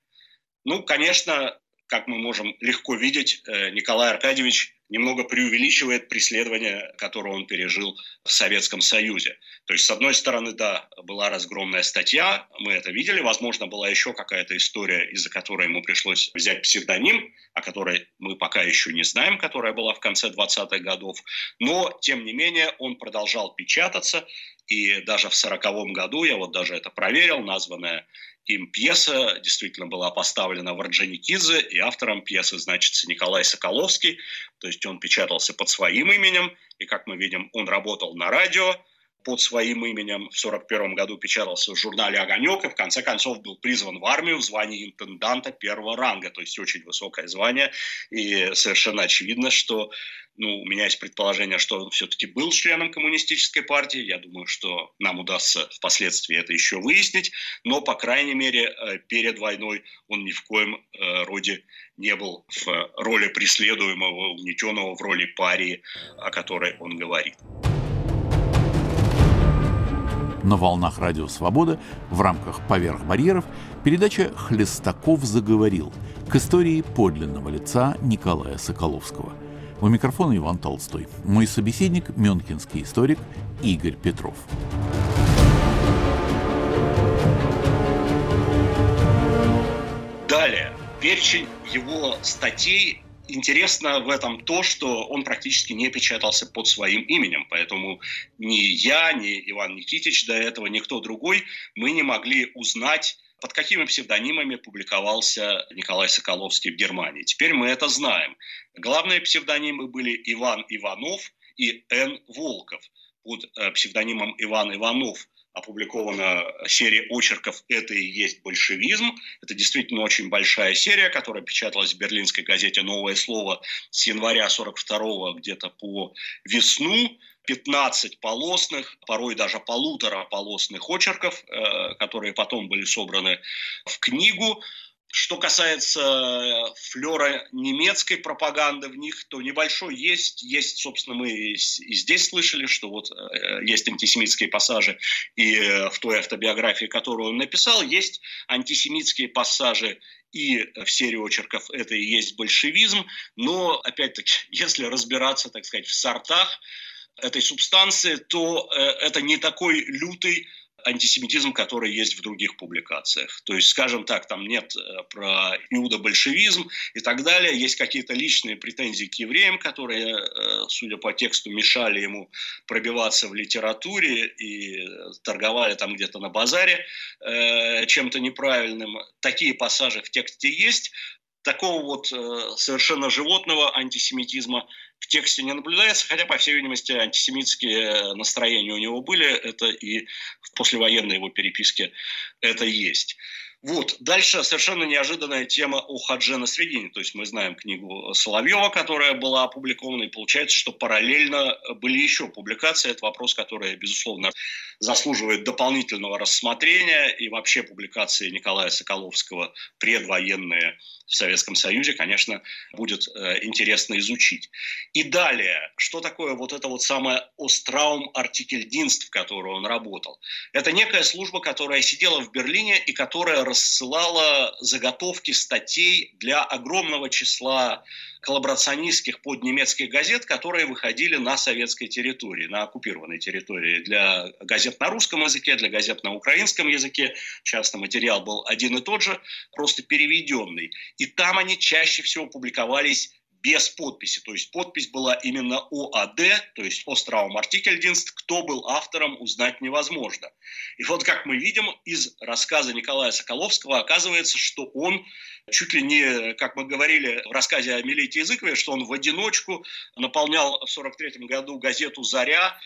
[SPEAKER 5] Ну, конечно, как мы можем легко видеть, э, Николай Аркадьевич немного преувеличивает преследование, которое он пережил в Советском Союзе. То есть, с одной стороны, да, была разгромная статья, мы это видели, возможно, была еще какая-то история, из-за которой ему пришлось взять псевдоним, о которой мы пока еще не знаем, которая была в конце 20-х годов, но, тем не менее, он продолжал печататься, и даже в 40 году, я вот даже это проверил, названная им пьеса действительно была поставлена в Орджоникидзе, и автором пьесы значится Николай Соколовский, то есть он печатался под своим именем, и, как мы видим, он работал на радио, под своим именем. В 1941 году печатался в журнале «Огонек» и в конце концов был призван в армию в звании интенданта первого ранга, то есть очень высокое звание. И совершенно очевидно, что ну, у меня есть предположение, что он все-таки был членом коммунистической партии. Я думаю, что нам удастся впоследствии это еще выяснить. Но, по крайней мере, э, перед войной он ни в коем э, роде не был в роли преследуемого, угнетенного, в роли парии, о которой он говорит.
[SPEAKER 1] На волнах Радио Свобода в рамках «Поверх барьеров» передача «Хлестаков заговорил» к истории подлинного лица Николая Соколовского – у микрофона Иван Толстой. Мой собеседник – мюнхенский историк Игорь Петров.
[SPEAKER 5] Далее, перечень его статей Интересно в этом то, что он практически не печатался под своим именем, поэтому ни я, ни Иван Никитич до этого, никто другой, мы не могли узнать под какими псевдонимами публиковался Николай Соколовский в Германии. Теперь мы это знаем. Главные псевдонимы были Иван Иванов и Н. Волков. Под э, псевдонимом Иван Иванов опубликована серия очерков «Это и есть большевизм». Это действительно очень большая серия, которая печаталась в берлинской газете «Новое слово» с января 42 где-то по весну. 15 полосных, порой даже полутора полосных очерков, э, которые потом были собраны в книгу. Что касается э, флера немецкой пропаганды в них, то небольшой есть. Есть, собственно, мы и здесь слышали, что вот э, есть антисемитские пассажи, и в той автобиографии, которую он написал, есть антисемитские пассажи и в серии очерков это и есть большевизм, но, опять-таки, если разбираться, так сказать, в сортах, этой субстанции, то э, это не такой лютый антисемитизм, который есть в других публикациях. То есть, скажем так, там нет э, про иудобольшевизм и так далее. Есть какие-то личные претензии к евреям, которые, э, судя по тексту, мешали ему пробиваться в литературе и торговали там где-то на базаре чем-то неправильным. Такие пассажи в тексте есть. Такого вот совершенно животного антисемитизма в тексте не наблюдается, хотя, по всей видимости, антисемитские настроения у него были, это и в послевоенной его переписке это есть. Вот. Дальше совершенно неожиданная тема о Хадже на Средине. То есть мы знаем книгу Соловьева, которая была опубликована, и получается, что параллельно были еще публикации. Это вопрос, который, безусловно, заслуживает дополнительного рассмотрения. И вообще публикации Николая Соколовского предвоенные в Советском Союзе, конечно, будет э, интересно изучить. И далее, что такое вот это вот самое Остраум Артикельдинст, в которой он работал? Это некая служба, которая сидела в Берлине и которая рассылала заготовки статей для огромного числа коллаборационистских поднемецких газет, которые выходили на советской территории, на оккупированной территории. Для газет на русском языке, для газет на украинском языке. Часто материал был один и тот же, просто переведенный. И там они чаще всего публиковались без подписи. То есть подпись была именно ОАД, то есть Остраум Артикельдинст. Кто был автором, узнать невозможно. И вот как мы видим из рассказа Николая Соколовского, оказывается, что он чуть ли не, как мы говорили в рассказе о Милите Языкове, что он в одиночку наполнял в 1943 году газету «Заря»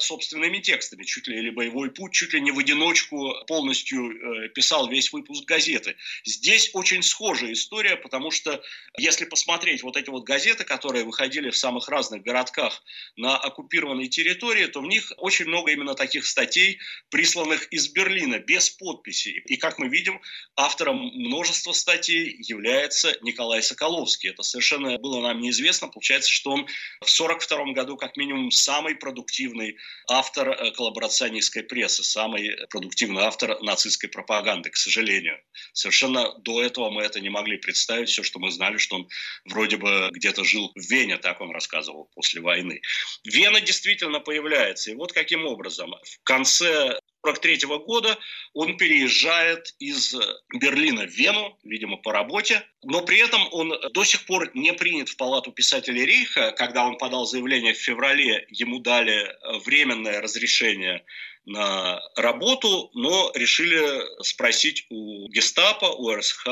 [SPEAKER 5] собственными текстами, чуть ли или боевой путь, чуть ли не в одиночку полностью э, писал весь выпуск газеты. Здесь очень схожая история, потому что если посмотреть вот эти вот газеты, которые выходили в самых разных городках на оккупированной территории, то в них очень много именно таких статей, присланных из Берлина, без подписи. И как мы видим, автором множества статей является Николай Соколовский. Это совершенно было нам неизвестно. Получается, что он в 1942 году как минимум самый продуктивный продуктивный автор э, коллаборационистской прессы, самый продуктивный автор нацистской пропаганды, к сожалению. Совершенно до этого мы это не могли представить. Все, что мы знали, что он вроде бы где-то жил в Вене, так он рассказывал после войны. Вена действительно появляется. И вот каким образом. В конце 1943 года он переезжает из Берлина в Вену, видимо, по работе. Но при этом он до сих пор не принят в палату писателей Рейха. Когда он подал заявление в феврале, ему дали временное разрешение на работу, но решили спросить у гестапо, у РСХ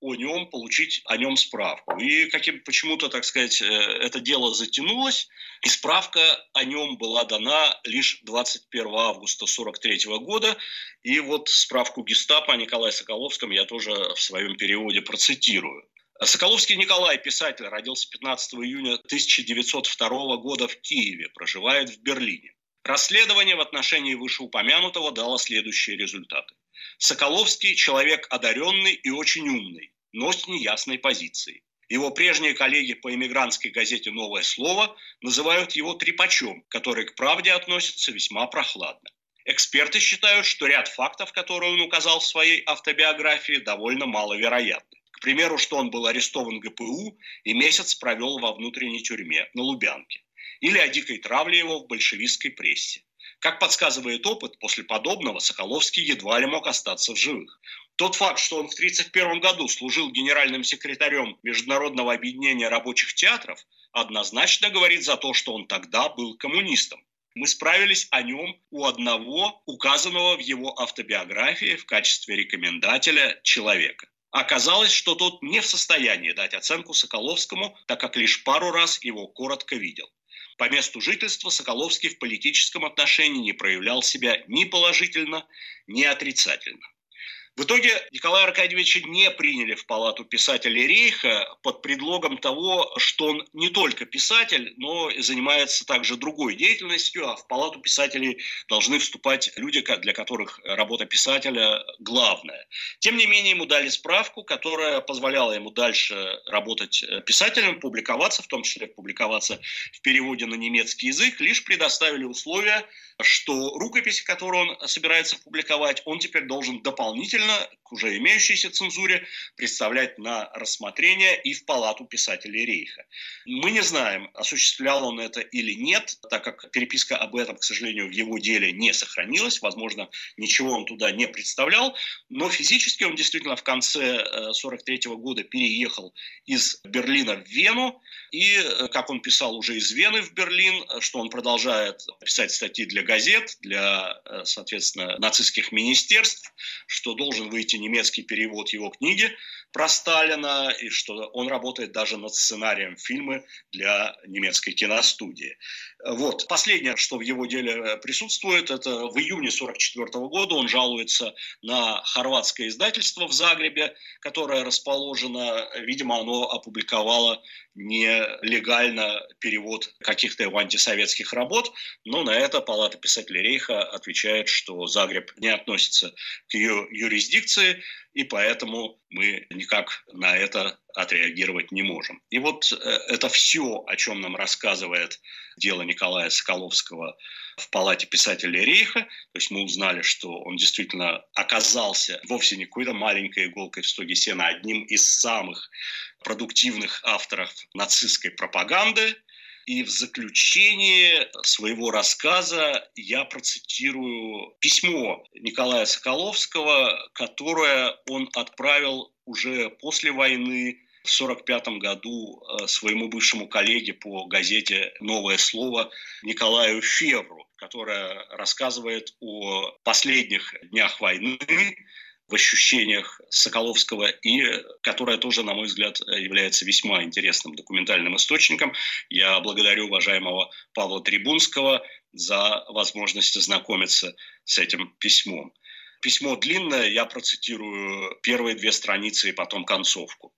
[SPEAKER 5] о нем, получить о нем справку. И каким почему-то, так сказать, э, это дело затянулось, и справка о нем была дана лишь 21 августа 1943 года. И вот справку гестапо о Николае Соколовском я тоже в своем переводе процитирую. Соколовский Николай, писатель, родился 15 июня 1902 года в Киеве, проживает в Берлине. Расследование в отношении вышеупомянутого дало следующие результаты. Соколовский – человек одаренный и очень умный, но с неясной позицией. Его прежние коллеги по эмигрантской газете «Новое слово» называют его трепачом, который к правде относится весьма прохладно. Эксперты считают, что ряд фактов, которые он указал в своей автобиографии, довольно маловероятны. К примеру, что он был арестован ГПУ и месяц провел во внутренней тюрьме на Лубянке или о дикой травле его в большевистской прессе. Как подсказывает опыт, после подобного Соколовский едва ли мог остаться в живых. Тот факт, что он в 1931 году служил генеральным секретарем Международного объединения рабочих театров, однозначно говорит за то, что он тогда был коммунистом. Мы справились о нем у одного, указанного в его автобиографии в качестве рекомендателя человека. Оказалось, что тот не в состоянии дать оценку Соколовскому, так как лишь пару раз его коротко видел. По месту жительства Соколовский в политическом отношении не проявлял себя ни положительно, ни отрицательно. В итоге Николая Аркадьевича не приняли в палату писателей Рейха под предлогом того, что он не только писатель, но и занимается также другой деятельностью, а в палату писателей должны вступать люди, для которых работа писателя главная. Тем не менее, ему дали справку, которая позволяла ему дальше работать э, писателем, публиковаться, в том числе публиковаться в переводе на немецкий язык, лишь предоставили условия, что рукописи, которые он собирается публиковать, он теперь должен дополнительно к уже имеющейся цензуре представлять на рассмотрение и в палату писателей Рейха. Мы не знаем, осуществлял он это или нет, так как переписка об этом, к сожалению, в его деле не сохранилась. Возможно, ничего он туда не представлял, но физически он действительно в конце 1943 э, года переехал из Берлина в Вену, и, э, как он писал уже из Вены в Берлин, что он продолжает писать статьи для газет, для, э, соответственно, нацистских министерств, что должен выйти немецкий перевод его книги про Сталина, и что он работает даже над сценарием фильма для немецкой киностудии. Вот. Последнее, что в его деле э, присутствует, это в июне 1944 года он жалуется на хорватское издательство в Загребе, которое расположено, видимо, оно опубликовало нелегально перевод каких-то его антисоветских работ, но на это Палата писателей Рейха отвечает, что Загреб не относится к ее юрисдикции, и поэтому мы никак на это отреагировать не можем. И вот э, это все, о чем нам рассказывает дело Николая Соколовского в Палате писателей Рейха. То есть мы узнали, что он действительно оказался вовсе не какой-то маленькой иголкой в стоге сена, а одним из самых продуктивных авторов нацистской пропаганды. И в заключение своего рассказа я процитирую письмо Николая Соколовского, которое он отправил уже после войны в 1945 году э, своему бывшему коллеге по газете «Новое слово» Николаю Февру, которая рассказывает о последних днях войны, в ощущениях Соколовского, и которая тоже, на мой взгляд, является весьма интересным документальным источником. Я благодарю уважаемого Павла Трибунского за возможность ознакомиться с этим письмом. Письмо длинное, я процитирую первые две страницы и потом концовку.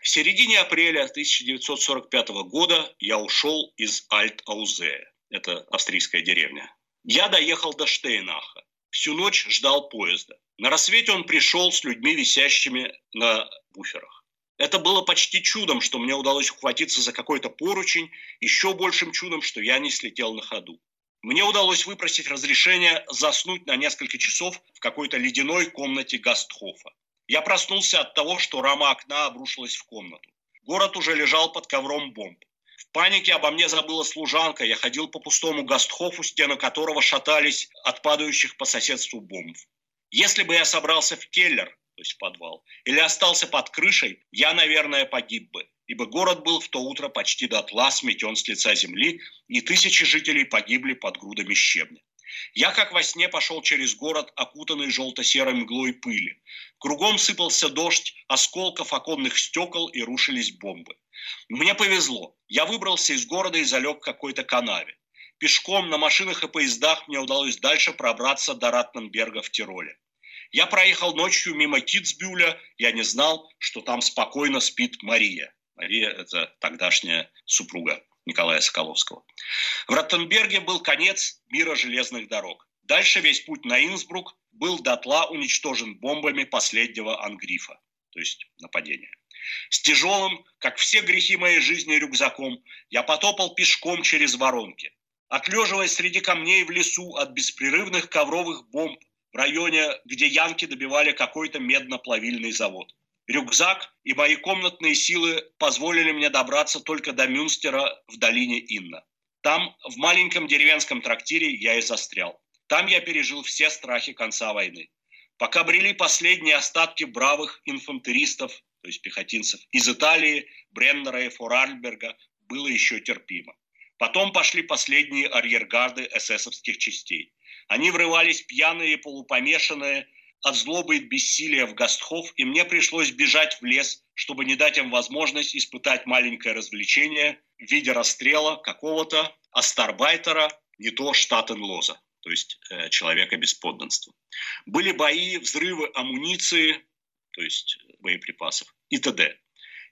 [SPEAKER 5] В середине апреля 1945 года я ушел из Альт-Аузе, это австрийская деревня. Я доехал до Штейнаха. Всю ночь ждал поезда. На рассвете он пришел с людьми, висящими на буферах. Это было почти чудом, что мне удалось ухватиться за какой-то поручень, еще большим чудом, что я не слетел на ходу. Мне удалось выпросить разрешение заснуть на несколько часов в какой-то ледяной комнате Гастхофа. Я проснулся от того, что рама окна обрушилась в комнату. Город уже лежал под ковром бомб. В панике обо мне забыла служанка. Я ходил по пустому Гастхофу, стены которого шатались от падающих по соседству бомб. Если бы я собрался в Келлер, то есть подвал, или остался под крышей, я, наверное, погиб бы, ибо город был в то утро почти дотла сметен с лица земли, и тысячи жителей погибли под грудами щебня. Я, как во сне, пошел через город, окутанный желто-серой мглой пыли. Кругом сыпался дождь, осколков оконных стекол и рушились бомбы. Мне повезло. Я выбрался из города и залег в какой-то канаве. Пешком на машинах и поездах мне удалось дальше пробраться до Ратненберга в Тироле. Я проехал ночью мимо Китсбюля, я не знал, что там спокойно спит Мария. Мария – это тогдашняя супруга Николая Соколовского. В Ротенберге был конец мира железных дорог. Дальше весь путь на Инсбрук был дотла уничтожен бомбами последнего ангрифа, то есть нападения. С тяжелым, как все грехи моей жизни, рюкзаком, я потопал пешком через воронки. Отлеживаясь среди камней в лесу от беспрерывных ковровых бомб в районе, где янки добивали какой-то медноплавильный завод. Рюкзак и мои комнатные силы позволили мне добраться только до Мюнстера в долине Инна. Там, в маленьком деревенском трактире, я и застрял. Там я пережил все страхи конца войны. Пока брели последние остатки бравых инфантеристов, то есть пехотинцев, из Италии, Бреннера и Форальберга, было еще терпимо. Потом пошли последние арьергарды эсэсовских частей. Они врывались пьяные полупомешанные от злобы и бессилия в Гастхоф, и мне пришлось бежать в лес, чтобы не дать им возможность испытать маленькое развлечение в виде расстрела какого-то астарбайтера, не то штатенлоза, то есть э, человека без подданства. Были бои, взрывы амуниции, то есть боеприпасов и т.д.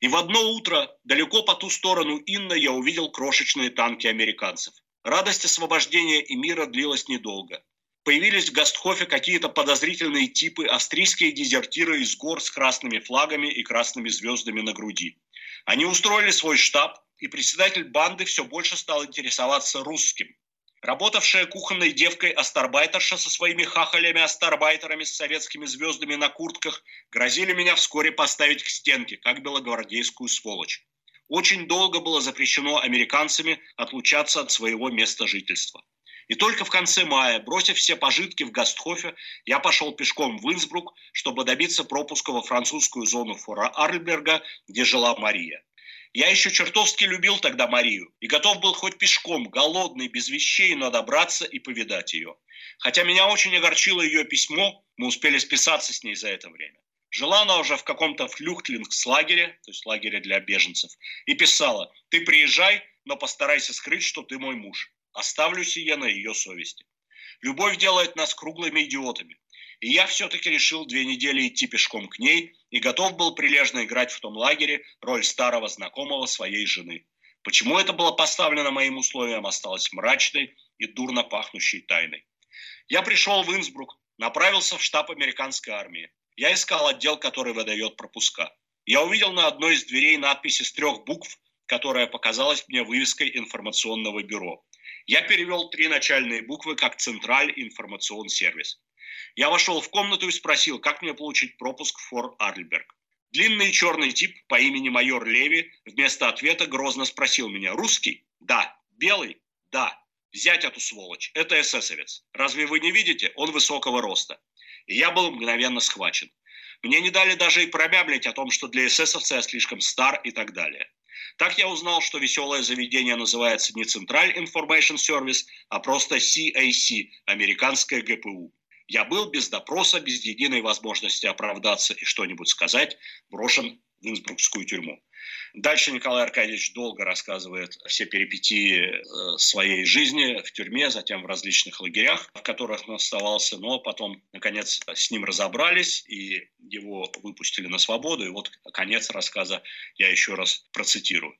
[SPEAKER 5] И в одно утро, далеко по ту сторону Инна, я увидел крошечные танки американцев. Радость освобождения и мира длилась недолго. Появились в Гастхофе какие-то подозрительные типы, австрийские дезертиры из гор с красными флагами и красными звездами на груди. Они устроили свой штаб, и председатель банды все больше стал интересоваться русским. Работавшая кухонной девкой астарбайтерша со своими хахалями-астарбайтерами с советскими звездами на куртках грозили меня вскоре поставить к стенке, как белогвардейскую сволочь. Очень долго было запрещено американцами отлучаться от своего места жительства. И только в конце мая, бросив все пожитки в Гастхофе, я пошел пешком в Инсбрук, чтобы добиться пропуска во французскую зону фора Арльберга, где жила Мария. Я еще чертовски любил тогда Марию и готов был хоть пешком, голодный, без вещей, но добраться и повидать ее. Хотя меня очень огорчило ее письмо, мы успели списаться с ней за это время. Жила она уже в каком-то флюхтлингс-лагере, то есть лагере для беженцев, и писала, ты приезжай, но постарайся скрыть, что ты мой муж. Оставлю сие на ее совести. Любовь делает нас круглыми идиотами. И я все-таки решил две недели идти пешком к ней и готов был прилежно играть в том лагере роль старого знакомого своей жены. Почему это было поставлено моим условиям, осталось мрачной и дурно пахнущей тайной. Я пришел в Инсбрук, направился в штаб американской армии. Я искал отдел, который выдает пропуска. Я увидел на одной из дверей надпись из трех букв, которая показалась мне вывеской информационного бюро. Я перевел три начальные буквы как «Централь информационный сервис». Я вошел в комнату и спросил, как мне получить пропуск в Фор Арльберг. Длинный черный тип по имени майор Леви вместо ответа грозно спросил меня, «Русский?» «Да». «Белый?» «Да». «Взять эту сволочь. Это эсэсовец. Разве вы не видите? Он высокого роста». И я был мгновенно схвачен. Мне не дали даже и промямлить о том, что для эсэсовца я слишком стар и так далее. Так я узнал, что веселое заведение называется не Central Information Service, а просто CAC, американская ГПУ. Я был без допроса, без единой возможности оправдаться и что-нибудь сказать, брошен в Инсбрукскую тюрьму. Дальше Николай Аркадьевич долго рассказывает все перипетии э, своей жизни в тюрьме, затем в различных лагерях, в которых он оставался, но потом, наконец, с ним разобрались и его выпустили на свободу. И вот конец рассказа я еще раз процитирую.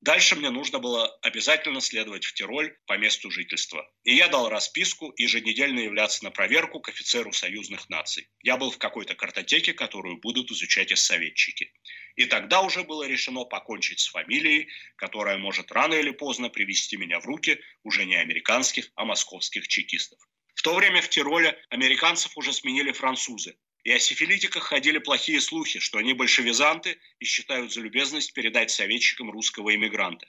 [SPEAKER 5] Дальше мне нужно было обязательно следовать в Тироль по месту жительства. И я дал расписку еженедельно являться на проверку к офицеру союзных наций. Я был в какой-то картотеке, которую будут изучать советчики. И тогда уже было решено покончить с фамилией, которая может рано или поздно привести меня в руки уже не американских, а московских чекистов. В то время в Тироле американцев уже сменили французы, и о сифилитиках ходили плохие слухи, что они большевизанты и считают за любезность передать советчикам русского иммигранта.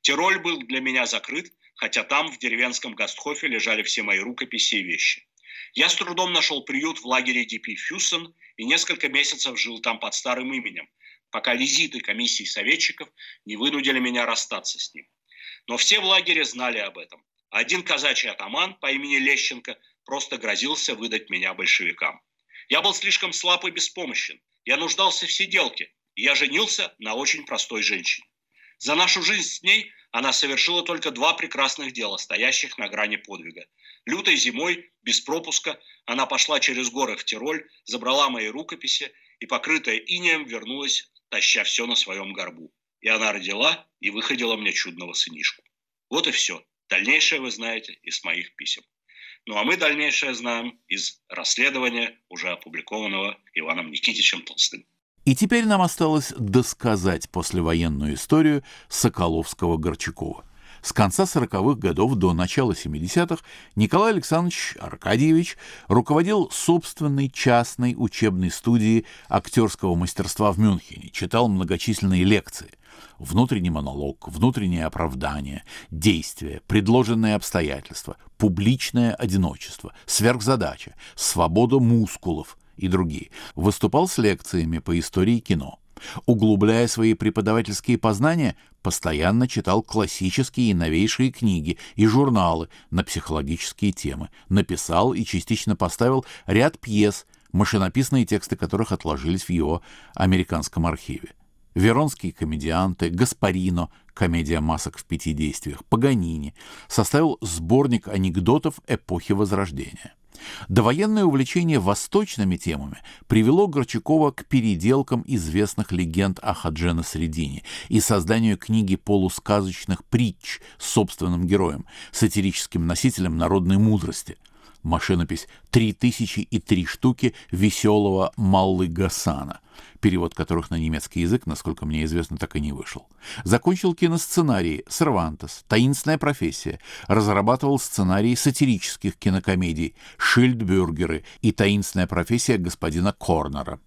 [SPEAKER 5] Тироль был для меня закрыт, хотя там, в деревенском Гастхофе, лежали все мои рукописи и вещи. Я с трудом нашел приют в лагере Дипи Фюссен, и несколько месяцев жил там под старым именем, пока визиты комиссии советчиков не вынудили меня расстаться с ним. Но все в лагере знали об этом. Один казачий атаман по имени Лещенко просто грозился выдать меня большевикам. Я был слишком слаб и беспомощен. Я нуждался в сиделке, я женился на очень простой женщине. За нашу жизнь с ней она совершила только два прекрасных дела, стоящих на грани подвига. Лютой зимой, без пропуска, она пошла через горы в Тироль, забрала мои рукописи и, покрытая инеем, вернулась, таща все на своем горбу. И она родила и выходила мне чудного сынишку. Вот и все. Дальнейшее вы знаете из моих писем. Ну а мы дальнейшее знаем из расследования, уже опубликованного Иваном Никитичем Толстым.
[SPEAKER 1] И теперь нам осталось досказать послевоенную историю Соколовского-Горчакова. С конца 40-х годов до начала 70-х Николай Александрович Аркадьевич руководил собственной частной учебной студией актерского мастерства в Мюнхене, читал многочисленные лекции. Внутренний монолог, внутреннее оправдание, действия, предложенные обстоятельства, публичное одиночество, сверхзадача, свобода мускулов и другие. Выступал с лекциями по истории кино. Углубляя свои преподавательские познания, постоянно читал классические и новейшие книги и журналы на психологические темы, написал и частично поставил ряд пьес, машинописные тексты которых отложились в его американском архиве. Веронские комедианты, Гаспарино, комедия масок в пяти действиях, Паганини, составил сборник анекдотов эпохи Возрождения. Довоенное увлечение восточными темами привело Горчакова к переделкам известных легенд о Хадже на Средине и созданию книги полусказочных притч с собственным героем, сатирическим носителем народной мудрости – машинопись «Три тысячи и три штуки веселого Маллы Гасана», перевод которых на немецкий язык, насколько мне известно, так и не вышел. Закончил киносценарии «Сервантес», «Таинственная профессия», разрабатывал сценарии сатирических кинокомедий «Шильдбюргеры» и «Таинственная профессия господина Корнера».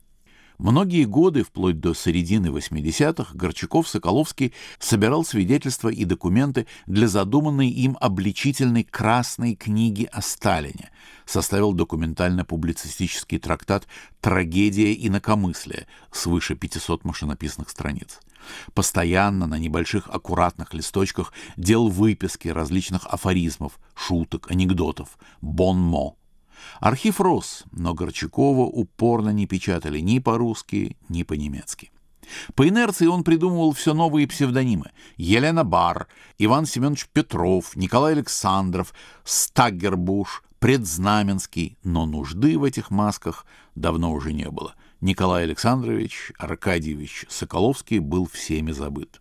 [SPEAKER 1] Многие годы, вплоть до середины 80-х, Горчаков-Соколовский собирал свидетельства и документы для задуманной им обличительной «Красной книги о Сталине», составил документально-публицистический трактат «Трагедия инакомыслия» свыше 500 машинописных страниц. Постоянно на небольших аккуратных листочках делал выписки различных афоризмов, шуток, анекдотов, бонмо, Архив рос, но Горчакова упорно не печатали ни по-русски, ни по-немецки. По инерции он придумывал все новые псевдонимы. Елена Бар, Иван Семенович Петров, Николай Александров, Стаггербуш, Предзнаменский, но нужды в этих масках давно уже не было. Николай Александрович Аркадьевич Соколовский был всеми забыт.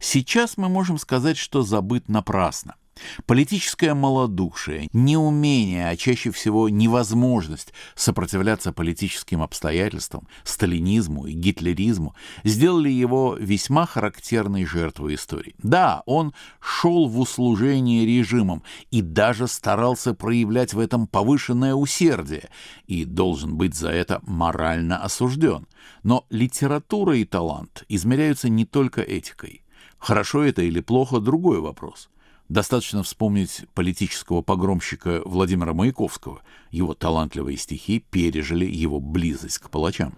[SPEAKER 1] Сейчас мы можем сказать, что забыт напрасно – Политическое малодушие, неумение, а чаще всего невозможность сопротивляться политическим обстоятельствам, сталинизму и гитлеризму сделали его весьма характерной жертвой истории. Да, он шел в услужение режимам и даже старался проявлять в этом повышенное усердие и должен быть за это морально осужден. Но литература и талант измеряются не только этикой. Хорошо это или плохо – другой вопрос – Достаточно вспомнить политического погромщика Владимира Маяковского. Его талантливые стихи пережили его близость к палачам.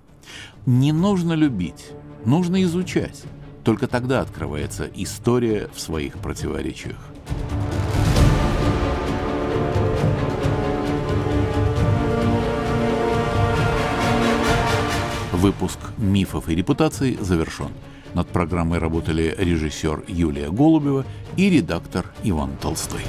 [SPEAKER 1] Не нужно любить, нужно изучать. Только тогда открывается история в своих противоречиях. Выпуск «Мифов и репутаций» завершен. Над программой работали режиссер Юлия Голубева и редактор Иван Толстой.